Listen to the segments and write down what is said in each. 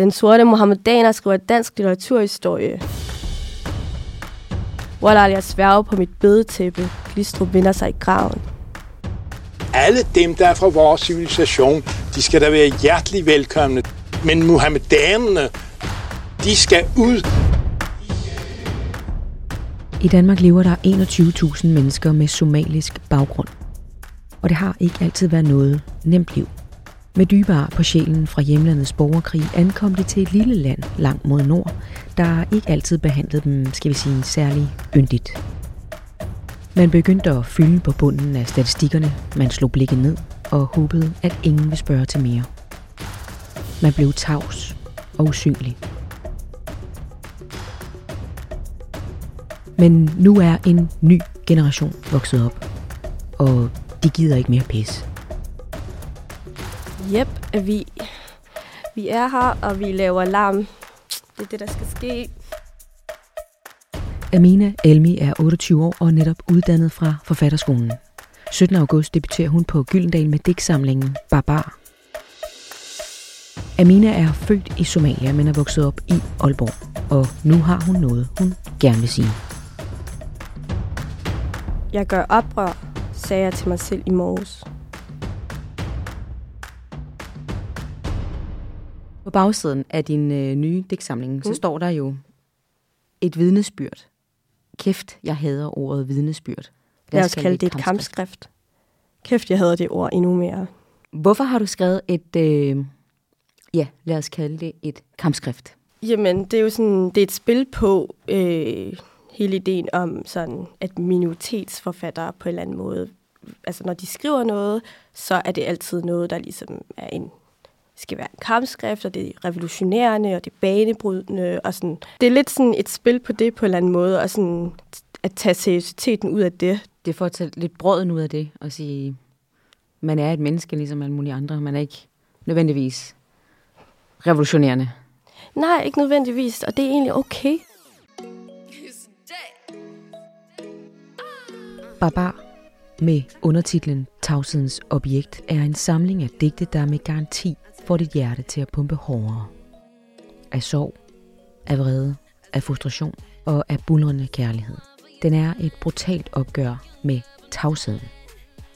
Den sorte Mohammedaner skriver dansk litteraturhistorie. Wallah, jeg sværger på mit bedetæppe. Glistrup vinder sig i graven. Alle dem, der er fra vores civilisation, de skal da være hjertelig velkomne. Men muhammedanerne, de skal ud. I Danmark lever der 21.000 mennesker med somalisk baggrund. Og det har ikke altid været noget nemt liv. Med dybere på sjælen fra hjemlandets borgerkrig ankom de til et lille land langt mod nord, der ikke altid behandlede dem, skal vi sige, særlig yndigt. Man begyndte at fylde på bunden af statistikkerne, man slog blikket ned og håbede, at ingen ville spørge til mere. Man blev tavs og usynlig. Men nu er en ny generation vokset op, og de gider ikke mere pis. Jep, at vi, vi er her, og vi laver larm. Det er det, der skal ske. Amina Elmi er 28 år og netop uddannet fra Forfatterskolen. 17. august debuterer hun på Gyldendal med digtsamlingen Barbar. Amina er født i Somalia, men er vokset op i Aalborg. Og nu har hun noget, hun gerne vil sige. Jeg gør oprør, sagde jeg til mig selv i morges. På bagsiden af din øh, nye digtsamling, mm. så står der jo et vidnesbyrd. Kæft, jeg hader ordet vidnesbyrd. Lad os kalde det et kampskrift. Kæft, jeg hader det ord endnu mere. Hvorfor har du skrevet et, øh, ja, lad os kalde det et kampskrift? Jamen, det er jo sådan, det er et spil på øh, hele ideen om sådan, at minoritetsforfattere på en eller anden måde, altså når de skriver noget, så er det altid noget, der ligesom er en skal være en kampskrift, og det er revolutionerende, og det er banebrydende, og sådan. Det er lidt sådan et spil på det på en eller anden måde, og sådan at tage seriøsiteten ud af det. Det er for at tage lidt brøden ud af det, og sige, man er et menneske, ligesom alle mulige andre. Man er ikke nødvendigvis revolutionerende. Nej, ikke nødvendigvis, og det er egentlig okay. Barbar med undertitlen Tavshedens objekt er en samling af digte, der med garanti får dit hjerte til at pumpe hårdere. Af sorg, af vrede, af frustration og af bulrende kærlighed. Den er et brutalt opgør med tavsheden.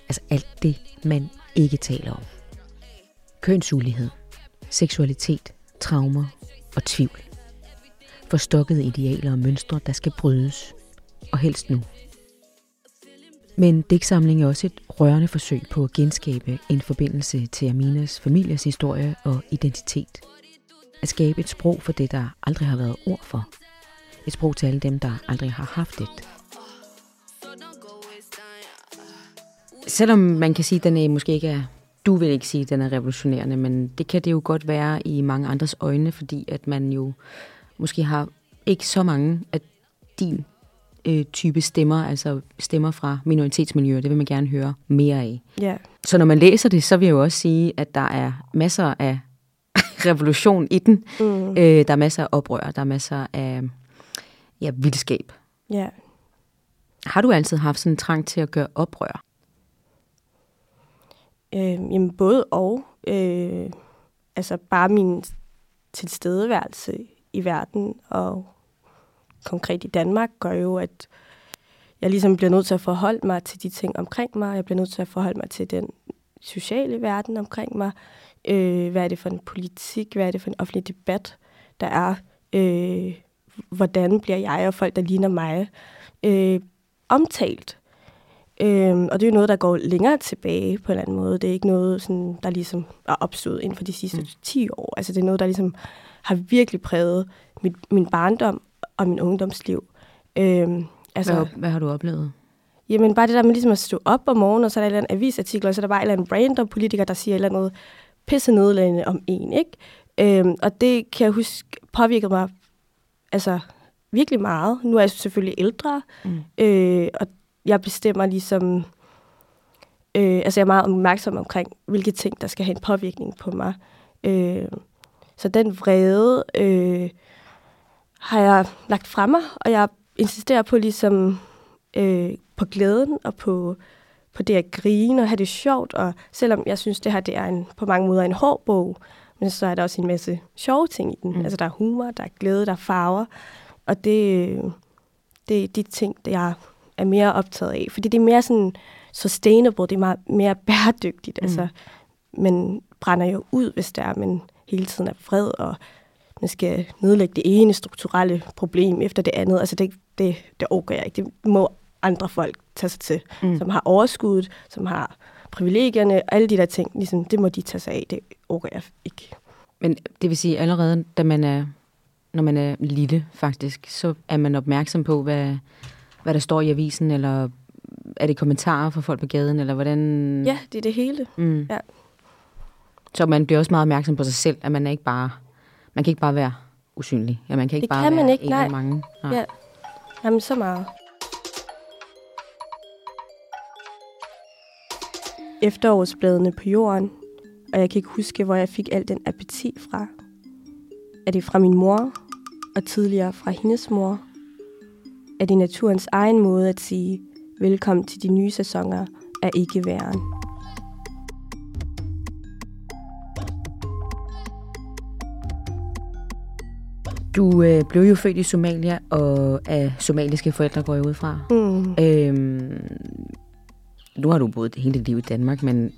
Altså alt det, man ikke taler om. Kønsulighed, seksualitet, traumer og tvivl. Forstokkede idealer og mønstre, der skal brydes, og helst nu. Men digtsamlingen er også et rørende forsøg på at genskabe en forbindelse til Aminas families historie og identitet. At skabe et sprog for det, der aldrig har været ord for. Et sprog til alle dem, der aldrig har haft et. Selvom man kan sige, at den er måske ikke er du vil ikke sige, at den er revolutionerende, men det kan det jo godt være i mange andres øjne, fordi at man jo måske har ikke så mange af din øh, type stemmer, altså stemmer fra minoritetsmiljøer, det vil man gerne høre mere af. Ja. Så når man læser det, så vil jeg jo også sige, at der er masser af revolution i den. Mm. Øh, der er masser af oprør, der er masser af ja, vildskab. Ja. Har du altid haft sådan en trang til at gøre oprør? Øh, jamen både og. Øh, altså bare min tilstedeværelse i verden og konkret i Danmark, gør jo, at jeg ligesom bliver nødt til at forholde mig til de ting omkring mig. Jeg bliver nødt til at forholde mig til den sociale verden omkring mig. Øh, hvad er det for en politik? Hvad er det for en offentlig debat, der er? Øh, hvordan bliver jeg og folk, der ligner mig, øh, omtalt? Øh, og det er jo noget, der går længere tilbage på en eller anden måde. Det er ikke noget, sådan, der ligesom er opstået inden for de sidste mm. 10 år. Altså det er noget, der ligesom har virkelig præget mit, min barndom og min ungdomsliv. Øhm, altså, hvad, hvad har du oplevet? Jamen bare det der med ligesom at stå op om morgenen, og så er der en eller anden avisartikel, og så er der bare en eller anden random politiker, der siger et eller andet pisse nedlæggende om en, ikke? Øhm, og det kan jeg huske påvirkede mig altså virkelig meget. Nu er jeg selvfølgelig ældre, mm. øh, og jeg bestemmer ligesom... Øh, altså jeg er meget opmærksom omkring, hvilke ting, der skal have en påvirkning på mig. Øh, så den vrede... Øh, har jeg lagt fra mig, og jeg insisterer på ligesom øh, på glæden og på, på det at grine og have det sjovt. Og selvom jeg synes, det her det er en, på mange måder en hård bog, Men så er der også en masse sjove ting i den. Mm. Altså, der er humor, der er glæde, der er farver. Og det, det er de ting, der jeg er mere optaget af. Fordi det er mere sådan sustainable, det er meget mere bæredygtigt. Mm. Altså, man brænder jo ud, hvis der er, man hele tiden er vred, og man skal nedlægge det ene strukturelle problem efter det andet. Altså, det, det, det overgår jeg ikke. Det må andre folk tage sig til, Mm. som har overskuddet, som har privilegierne, og alle de der ting, ligesom, det må de tage sig af. Det overgår jeg ikke. Men det vil sige, allerede da man er, når man er lille faktisk, så er man opmærksom på, hvad, hvad der står i avisen, eller er det kommentarer fra folk på gaden, eller hvordan... Ja, det er det hele. Mm. Ja. Så man bliver også meget opmærksom på sig selv, at man er ikke bare, man kan ikke bare være usynlig. Ja, man kan ikke Det bare kan man være ikke, en nej. af mange. Nej. Ja. Jamen, så meget. Efterårsbladene på jorden, og jeg kan ikke huske, hvor jeg fik al den appetit fra. Er det fra min mor, og tidligere fra hendes mor? Er det naturens egen måde at sige, velkommen til de nye sæsoner af ikke væren? Du øh, blev jo født i Somalia, og af somaliske forældre går jeg ud fra. Mm. Øhm, nu har du boet hele dit liv i Danmark, men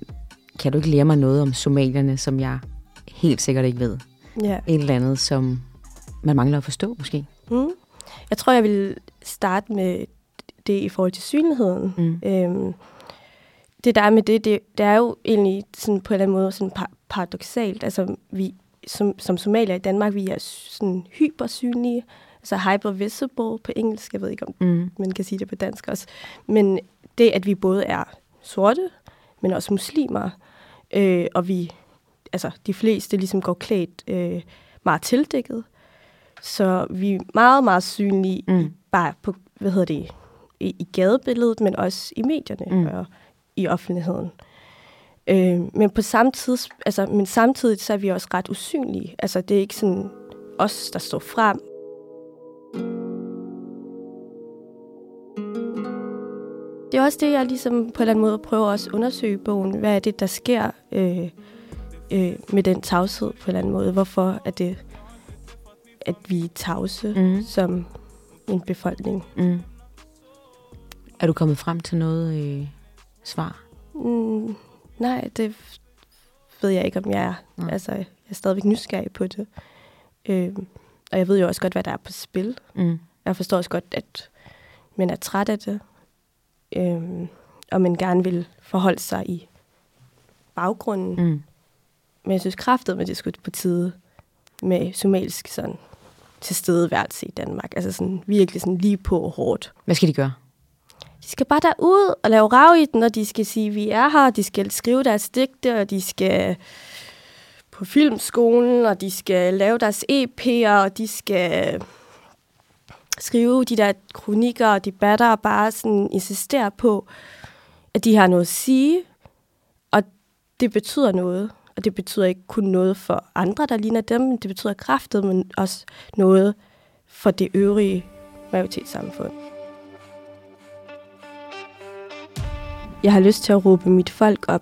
kan du ikke lære mig noget om somalierne, som jeg helt sikkert ikke ved? Ja. Et eller andet, som man mangler at forstå, måske? Mm. Jeg tror, jeg vil starte med det i forhold til synligheden. Mm. Øhm, det der er med det, det, det er jo egentlig sådan på en eller anden måde sådan par- paradoxalt. Altså, vi som, som somalier i Danmark, vi er sådan hypersynlige, altså hypervisible på engelsk, jeg ved ikke, om Mm. man kan sige det på dansk også. Men det, at vi både er sorte, men også muslimer, øh, og vi, altså de fleste ligesom går klædt øh, meget tildækket, så vi er meget, meget synlige, Mm. bare på, hvad hedder det, i, i gadebilledet, men også i medierne mm. og i offentligheden. Øh, men på samme tid, altså, men samtidig så er vi også ret usynlige. Altså, det er ikke sådan os, der står frem. Det er også det, jeg ligesom på en eller anden måde prøver også at undersøge bogen. Hvad er det, der sker øh, øh, med den tavshed på en eller anden måde? Hvorfor er det, at vi er tavse mm. som en befolkning? Mm. Er du kommet frem til noget øh, svar? Mm, nej, det ved jeg ikke, om jeg er. Nej. Altså, jeg er stadigvæk nysgerrig på det. Øh, og jeg ved jo også godt, hvad der er på spil. Mm. Jeg forstår også godt, at man er træt af det. Øh, og man gerne vil forholde sig i baggrunden. Mm. Mm. Men jeg synes kraftet med det skulle på tide med somalisk sådan tilstedeværelse i Danmark. Altså sådan virkelig sådan lige på og hårdt. Hvad skal de gøre? De skal bare derud og lave rav i den, og de skal sige, vi er her, de skal skrive deres digte, og de skal på filmskolen, og de skal lave deres EP'er, og de skal skrive de der kronikker og debatter, og bare sådan insistere på, at de har noget at sige, og det betyder noget. Og det betyder ikke kun noget for andre, der ligner dem, men det betyder kraftet, men også noget for det øvrige majoritetssamfund. Jeg har lyst til at råbe mit folk op.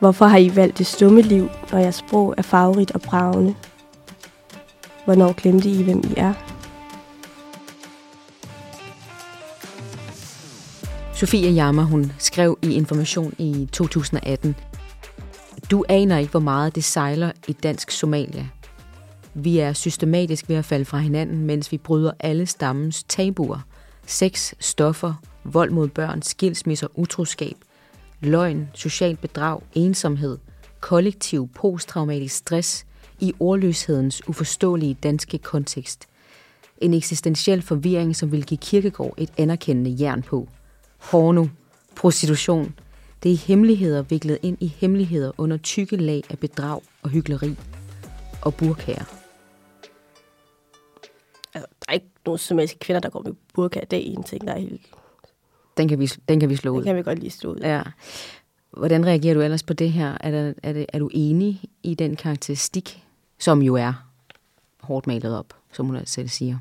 Hvorfor har I valgt det stumme liv, når jeres sprog er farverigt og bravende? Hvornår glemte I, hvem I er? Sofie Jammer, hun skrev i Information i 2018, Du aner ikke, hvor meget det sejler i dansk Somalia. Vi er systematisk ved at falde fra hinanden, mens vi bryder alle stammens tabuer. Sex, stoffer, vold mod børn, skilsmisser, utroskab, løgn, socialt bedrag, ensomhed, kollektiv posttraumatisk stress i ordløshedens uforståelige danske kontekst. En eksistentiel forvirring, som vil give Kirkegård et anerkendende jern på. Porno, prostitution, det er hemmeligheder viklet ind i hemmeligheder under tykke lag af bedrag og hyggeleri og burkager. Altså, der er ikke nogen somaliske kvinder, der går med burka. Det er en ting, der er helt... Den kan vi, den kan vi slå ud. Det kan vi godt lige stå ud. Ja. Hvordan reagerer du ellers på det her? Er, der, er, det, er du enig i den karakteristik, som jo er hårdt malet op, som hun selv siger?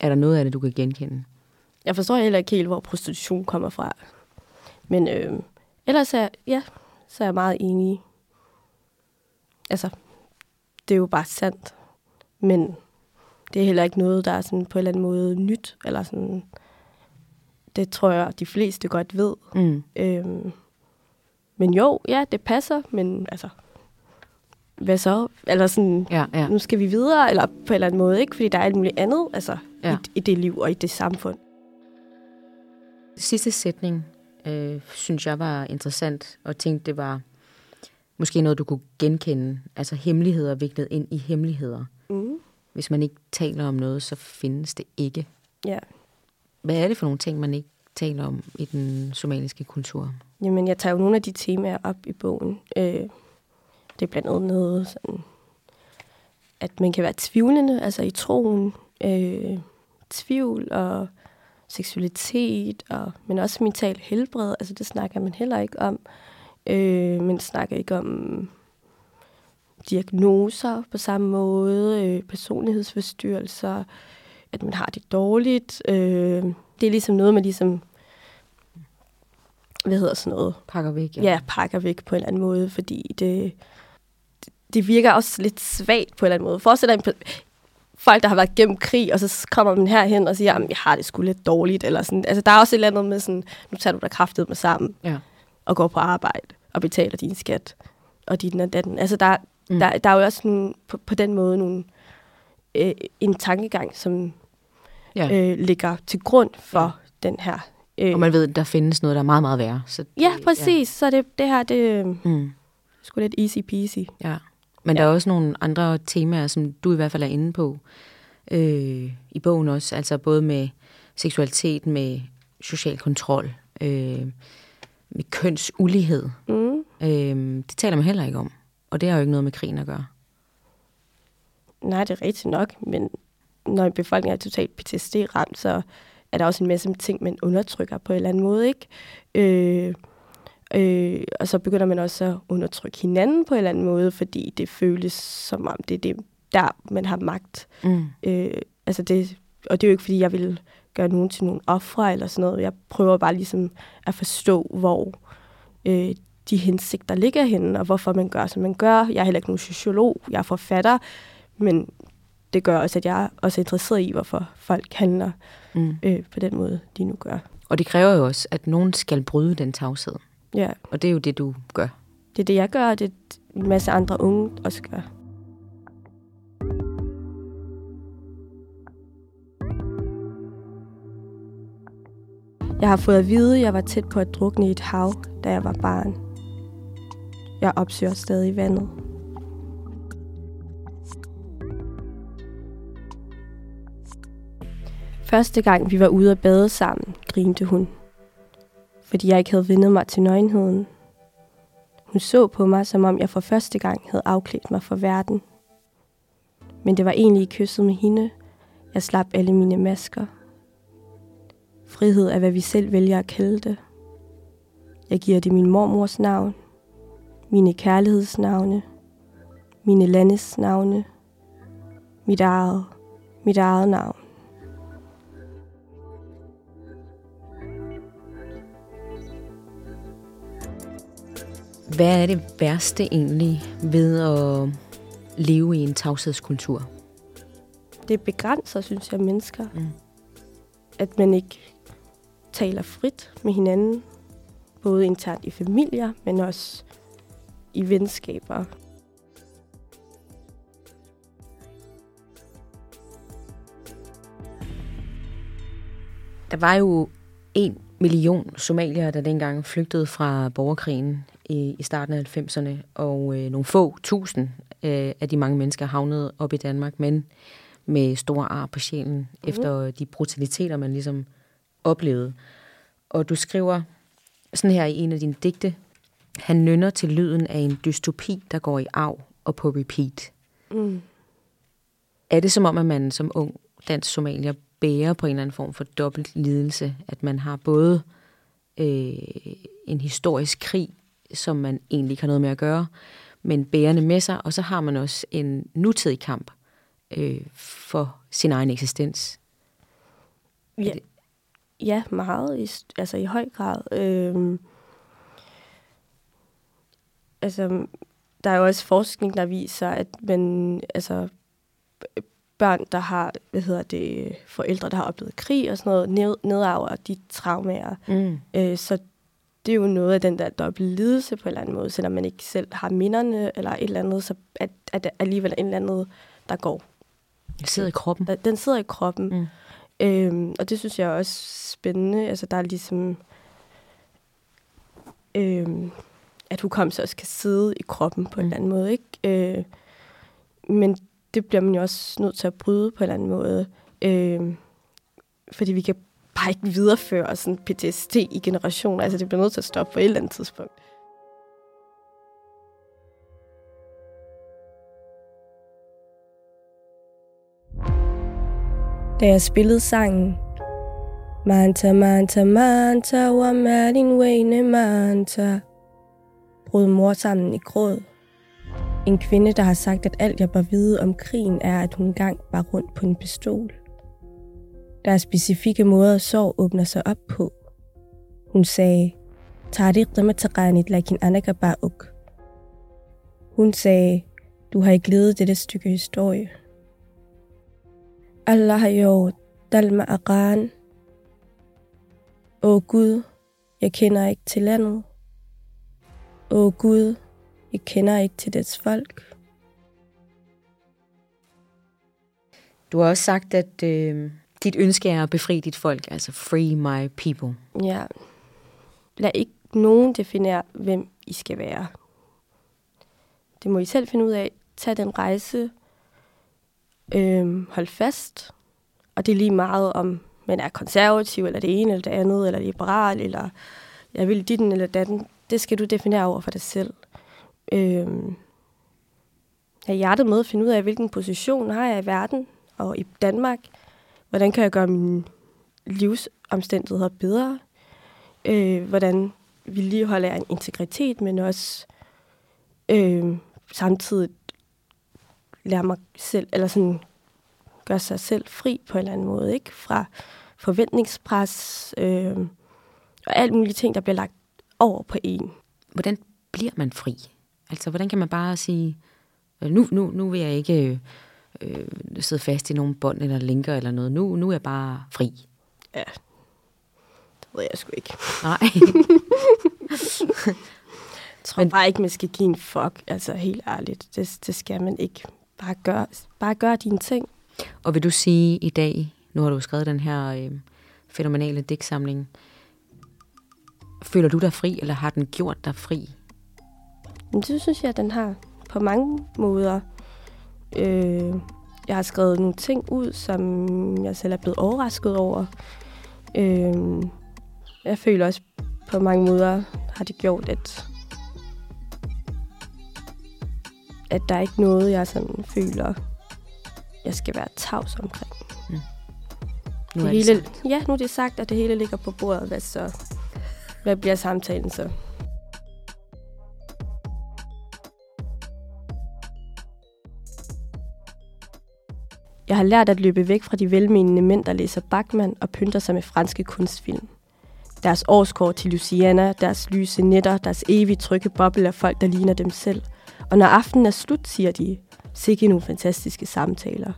Er der noget af det, du kan genkende? Jeg forstår heller ikke helt, hvor prostitution kommer fra. Men øh, ellers er, ja, så er jeg meget enig. Altså, det er jo bare sandt. Men det er heller ikke noget, der er sådan på en eller anden måde nyt, eller sådan, det tror jeg, de fleste godt ved. Mm. Øhm, men jo, ja, det passer, men altså, hvad så? Eller sådan, Ja, ja. nu skal vi videre, eller på en eller anden måde, ikke? Fordi der er alt muligt andet, altså, Ja. i, i det liv og i det samfund. Sidste sætning øh, synes jeg var interessant, og tænkte, det var måske noget, du kunne genkende. Altså hemmeligheder viklet ind i hemmeligheder. Mm. Hvis man ikke taler om noget, så findes det ikke. Ja. Hvad er det for nogle ting, man ikke taler om i den somaliske kultur? Jamen, jeg tager jo nogle af de temaer op i bogen. Øh, det er blandt andet noget sådan, at man kan være tvivlende, altså i troen, øh, tvivl og seksualitet, og, men også mental helbred, altså det snakker man heller ikke om. Øh, man snakker ikke om diagnoser på samme måde, øh, personlighedsforstyrrelser, at man har det dårligt. Øh, det er ligesom noget, man ligesom, hvad hedder sådan noget, Pakker væk. ja. ja, pakker væk på en eller anden måde, fordi det, det virker også lidt svagt på en eller anden måde. Forestil dig folk, der har været gennem krig, og så kommer man herhen og siger, at jeg har det sgu lidt dårligt. Eller sådan. Altså, der er også et eller andet med sådan, nu tager du dig kraftet med sammen ja. og går på arbejde og betaler din skat og din og datten. Altså, der, mm. der, der er jo også nogle, på, på den måde nogle, øh, en tankegang, som ja. øh, ligger til grund for ja. den her. Øh, Og man ved, at der findes noget, der er meget, meget værre. Så det, ja, præcis. Så det, det her, det er Ja. Mm. sgu lidt easy peasy. Ja, men ja. der er også nogle andre temaer, som du i hvert fald er inde på øh, i bogen også. Altså både med seksualitet, med social kontrol, øh, med kønsulighed. Mm. Øh, det taler man heller ikke om. Og det har jo ikke noget med krigen at gøre. Nej, det er rigtigt nok, men når befolkningen er totalt PTSD-ramt, så er der også en masse ting, man undertrykker på en eller anden måde, ikke? Øh, øh, og så begynder man også at undertrykke hinanden på en eller anden måde, fordi det føles som om, det er det, der man har magt. Mm. Øh, altså det, og det er jo ikke, fordi jeg vil gøre nogen til nogle ofre eller sådan noget. Jeg prøver bare ligesom at forstå, hvor øh, de hensigter ligger henne, og hvorfor man gør, som man gør. Jeg er heller ikke nogen sociolog, jeg er forfatter, men det gør også, at jeg er også interesseret i, hvorfor folk handler Mm. øh, på den måde, de nu gør. Og det kræver jo også, at nogen skal bryde den tavshed. Ja, Og det er jo det, du gør. det er det, jeg gør, og det er en masse andre unge også gør. Jeg har fået at vide, at jeg var tæt på at drukne i et hav, da jeg var barn. Jeg opsøger stadig vandet. Første gang vi var ude at bade sammen, grinte hun. Fordi jeg ikke havde vendet mig til nøgenheden. Hun så på mig, som om jeg for første gang havde afklædt mig for verden. Men det var egentlig i kysset med hende, jeg slap alle mine masker. Frihed er, hvad vi selv vælger at kalde det. Jeg giver det min mormors navn, mine kærlighedsnavne, mine landes navne, mit eget, mit eget navn. Hvad er det værste egentlig ved at leve i en tavshedskultur? Det begrænser, synes jeg, mennesker. Mm. At man ikke taler frit med hinanden, både internt i familier, men også i venskaber. Der var jo en million somalier, der dengang flygtede fra borgerkrigen i, i starten af 90'erne, og øh, nogle få tusind øh, af de mange mennesker havnede op i Danmark, men med store ar på sjælen, mm. efter de brutaliteter, man ligesom oplevede. Og du skriver sådan her i en af dine digte, han nynner til lyden af en dystopi, der går i arv og på repeat. Mm. Er det som om, at man som ung dansk somalier bærer på en eller anden form for dobbelt lidelse? At man har både øh, en historisk krig, som man egentlig ikke har noget med at gøre, men bærende med sig, og så har man også en nutidig kamp øh, for sin egen eksistens. Ja, ja, meget. I, altså i høj grad. Øhm, altså, der der er jo også forskning, der viser, at man, altså, børn, der har, hvad hedder det, forældre, der har oplevet krig og sådan noget, ned, nedarver de traumer. Mm. Øh, så det er jo noget af den der dobbelt lidelse på en eller anden måde, selvom man ikke selv har minderne eller et eller andet, så at, at alligevel en eller anden, der går. Den sidder i kroppen. Den sidder i kroppen. Mm. Øhm, og det synes jeg er også spændende. Altså, der er ligesom... Øhm, at hukommelse også kan sidde i kroppen på en eller anden måde, ikke? Øh, men det bliver man jo også nødt til at bryde på en eller anden måde. Øh, fordi vi kan bare ikke videreføre sådan PTSD i generationer. Altså, det bliver nødt til at stoppe på et eller andet tidspunkt. Da jeg spillede sangen Manta, manta, manta, wa din vane, manta, brød mor sammen i gråd. En kvinde, der har sagt, at alt jeg bør vide om krigen, er, at hun engang var rundt på en pistol. Der er specifikke måder, sorg åbner sig op på. Hun sagde, Tariq Ramataranit lakin anakabauk. Hun sagde, du har ikke ledet dette stykke historie. Allah har gjort dalma aqan. Åh Gud, jeg kender ikke til landet. Åh Gud, jeg kender ikke til dets folk. Du har også sagt, at øh, dit ønske er at befri dit folk, altså free my people. Ja. Lad ikke nogen definere, hvem I skal være. Det må I selv finde ud af. Tag den rejse. Øh, hold fast. Og det er lige meget om, man er konservativ, eller det ene, eller det andet, eller liberal, eller jeg vil dit eller datten. Det skal du definere over for dig selv øh, have hjertet med at finde ud af, hvilken position har jeg i verden og i Danmark. Hvordan kan jeg gøre mine livsomstændigheder bedre? Øh, hvordan vedligeholder jeg en integritet, men også øh, samtidig lære mig selv, eller sådan gøre sig selv fri på en eller anden måde, ikke? Fra forventningspres øh, og alt mulige ting, der bliver lagt over på en. Hvordan bliver man fri? Altså, hvordan kan man bare sige, øh, nu, nu, nu vil jeg ikke øh, sidde fast i nogle bånd eller linker eller noget. Nu, nu er jeg bare fri. Ja, det ved jeg sgu ikke. Nej. jeg tror Men, bare ikke, man skal give en fuck. Altså, helt ærligt. Det, det skal man ikke. Bare gør, bare gør dine ting. Og vil du sige i dag, nu har du skrevet den her øh, fænomenale digtsamling, føler du dig fri, eller har den gjort dig fri? Men det synes jeg, at den har på mange måder. Øh, jeg har skrevet nogle ting ud, som jeg selv er blevet overrasket over. Øh, jeg føler også på mange måder har det gjort, at at der er ikke noget, jeg sådan føler, jeg skal være tavs omkring. Mm. Nu det hele, det Ja, nu er det sagt, at det hele ligger på bordet. Hvad, så, hvad bliver samtalen så? Jeg har lært at løbe væk fra de velmenende mænd, der læser Bachmann og pynter sig med franske kunstfilm. Deres årskår til Luciana, deres lyse netter, deres evigt trygge boble af folk, der ligner dem selv. Og når aftenen er slut, siger de, sikke nogle fantastiske samtaler.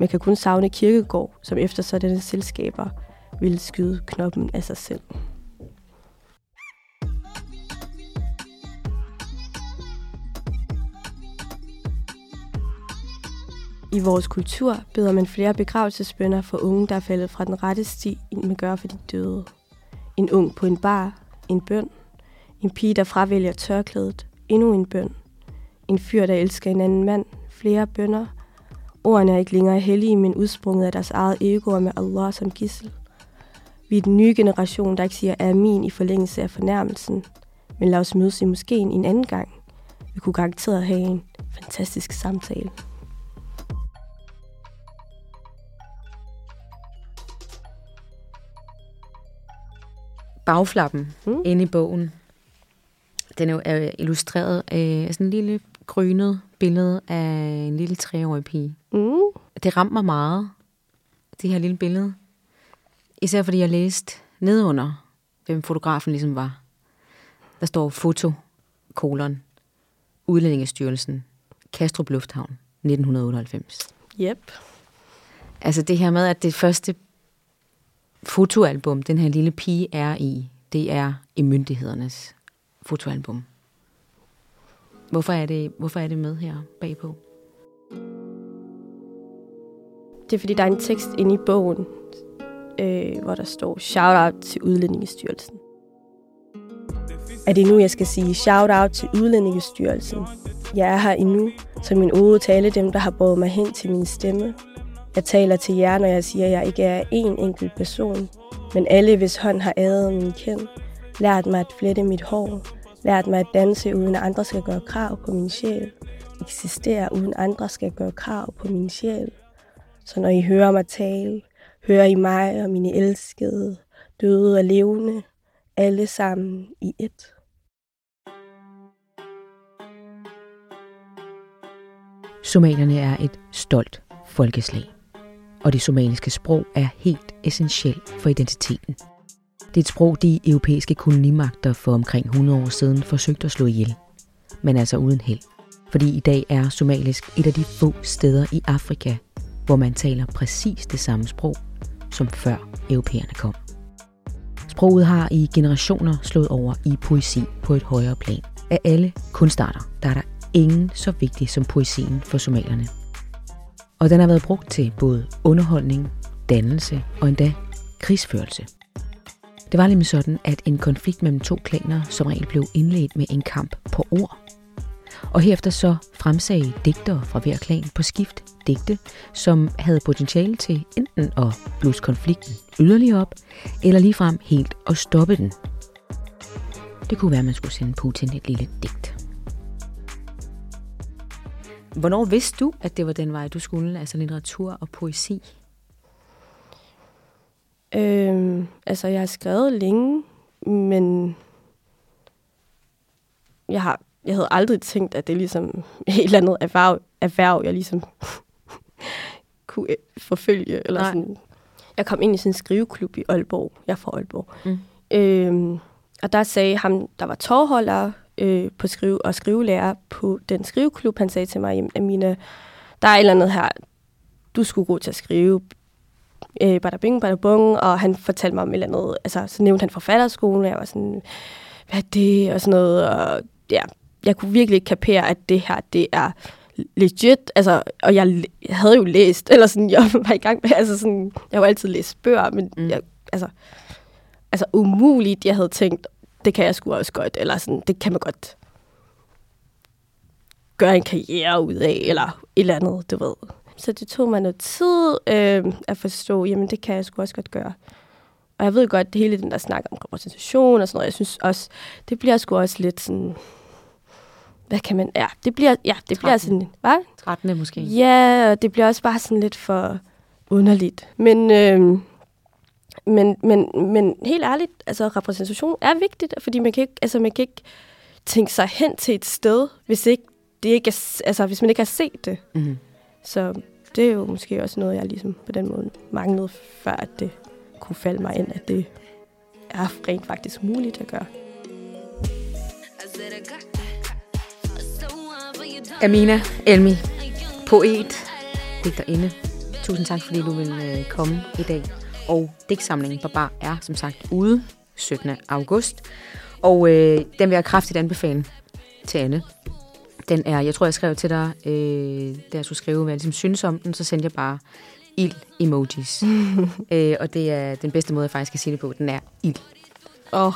Man kan kun savne kirkegård, som efter sådanne selskaber ville skyde knoppen af sig selv. I vores kultur beder man flere begravelsesbønder for unge, der er faldet fra den rette sti, end man gør for de døde. En ung på en bar, en bøn. En pige, der fravælger tørklædet, endnu en bøn. En fyr, der elsker en anden mand, flere bønder. Ordene er ikke længere hellige, men udsprunget af deres eget ego med Allah som gissel. Vi er den nye generation, der ikke siger amin i forlængelse af fornærmelsen, men lad os mødes i moskeen en anden gang. Vi kunne garanteret have en fantastisk samtale. Bagflappen mm. inde i bogen. Den er jo er illustreret af sådan en lille grynet billede af en lille treårig pige. Mm. Det ramte mig meget, det her lille billede. Især fordi jeg læste nedunder, hvem fotografen ligesom var. Der står foto, kolon. Udlændingestyrelsen, Kastrup Lufthavn, 1998. Yep. Altså det her med, at det første fotoalbum, den her lille pige er i, det er i myndighedernes fotoalbum. Hvorfor er det, hvorfor er det med her bagpå? Det er fordi, der er en tekst inde i bogen, øh, hvor der står shout-out til Udlændingestyrelsen. Er det nu, jeg skal sige shout-out til Udlændingestyrelsen? Jeg er her endnu, så min ode tale dem, der har båret mig hen til min stemme. Jeg taler til jer, når jeg siger, at jeg ikke er én enkelt person, men alle, hvis hånd har æret min kend, lært mig at flette mit hår, lært mig at danse, uden at andre skal gøre krav på min sjæl, eksistere, uden andre skal gøre krav på min sjæl. Så når I hører mig tale, hører I mig og mine elskede, døde og levende, alle sammen i ét. Somalierne er et stolt folkeslag, og det somaliske sprog er helt essentielt for identiteten. Det er et sprog, de europæiske kolonimagter for omkring 100 år siden forsøgte at slå ihjel, men altså uden held. Fordi i dag er somalisk et af de få steder i Afrika, hvor man taler præcis det samme sprog, som før europæerne kom. Sproget har i generationer slået over i poesi på et højere plan. Af alle kunstarter, der er der ingen så vigtig som poesien for somalerne og den har været brugt til både underholdning, dannelse og endda krigsførelse. Det var nemlig sådan, at en konflikt mellem to klaner som regel blev indledt med en kamp på ord. Og herefter så fremsagde digtere fra hver klan på skift digte, som havde potentiale til enten at blusse konflikten yderligere op, eller ligefrem helt at stoppe den. Det kunne være, at man skulle sende Putin et lille digt. Hvornår vidste du, at det var den vej, du skulle, altså litteratur og poesi? Øhm, altså, jeg har skrevet længe, men jeg har jeg havde aldrig tænkt, at det er ligesom et eller andet erhverv, erhverv jeg ligesom kunne øh, forfølge. Eller sådan. Jeg kom ind i sådan en skriveklub i Aalborg. Jeg er fra Aalborg. Mm. Øhm, og der sagde ham, der var tårholder øh, på skrive, og skrivelærer på den skriveklub, han sagde til mig, at mine, der er et eller andet her, du skulle gå til at skrive, øh, bada bing, bada bung, og han fortalte mig om et eller andet, altså så nævnte han forfatterskolen, og jeg var sådan, hvad er det, og sådan noget, og ja, jeg kunne virkelig ikke kapere, at det her, det er legit, altså, og jeg, havde jo læst, eller sådan, jeg var i gang med, altså sådan, jeg var altid læst bøger, men mm. jeg, altså, altså umuligt, jeg havde tænkt, det kan jeg sgu også godt, eller sådan, det kan man godt gøre en karriere ud af, eller et eller andet, du ved. Så det tog mig noget tid øh, at forstå, jamen det kan jeg sgu også godt gøre. Og jeg ved godt, det hele den der snak om repræsentation og sådan noget, jeg synes også, det bliver sgu også lidt sådan, hvad kan man, ja, det bliver, ja, det 13. bliver sådan, hvad? 13. måske. Ja, og det bliver også bare sådan lidt for underligt. Men, øh, men, men, men helt ærligt, altså repræsentation er vigtigt, fordi man kan ikke, altså man kan ikke tænke sig hen til et sted, hvis ikke det ikke er, altså hvis man ikke har set det. Mm-hmm. Så det er jo måske også noget, jeg ligesom på den måde manglede, før at det kunne falde mig ind, at det er rent faktisk muligt at gøre. Amina Elmi, poet, digterinde. Tusind tak, fordi du vil øh, komme i dag. Og digtsamlingen Barbar er som sagt ude 17. august. Og øh, den vil jeg kraftigt anbefale til Anne. Den er, jeg tror, jeg skrev til dig, øh, da jeg skulle skrive, hvad jeg ligesom synes om den, så sendte jeg bare ild-emojis. øh, og det er den bedste måde, jeg faktisk kan sige det på. Den er ild. Åh, oh,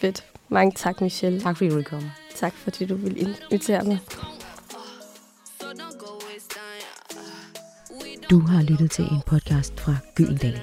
fedt. Mange tak, Michelle. Tak, fordi du ville komme. Tak, fordi du ville invitere mig. Du har lyttet til en podcast fra Gyldendal,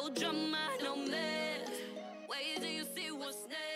no drama, no mess. Wait till you see what's next.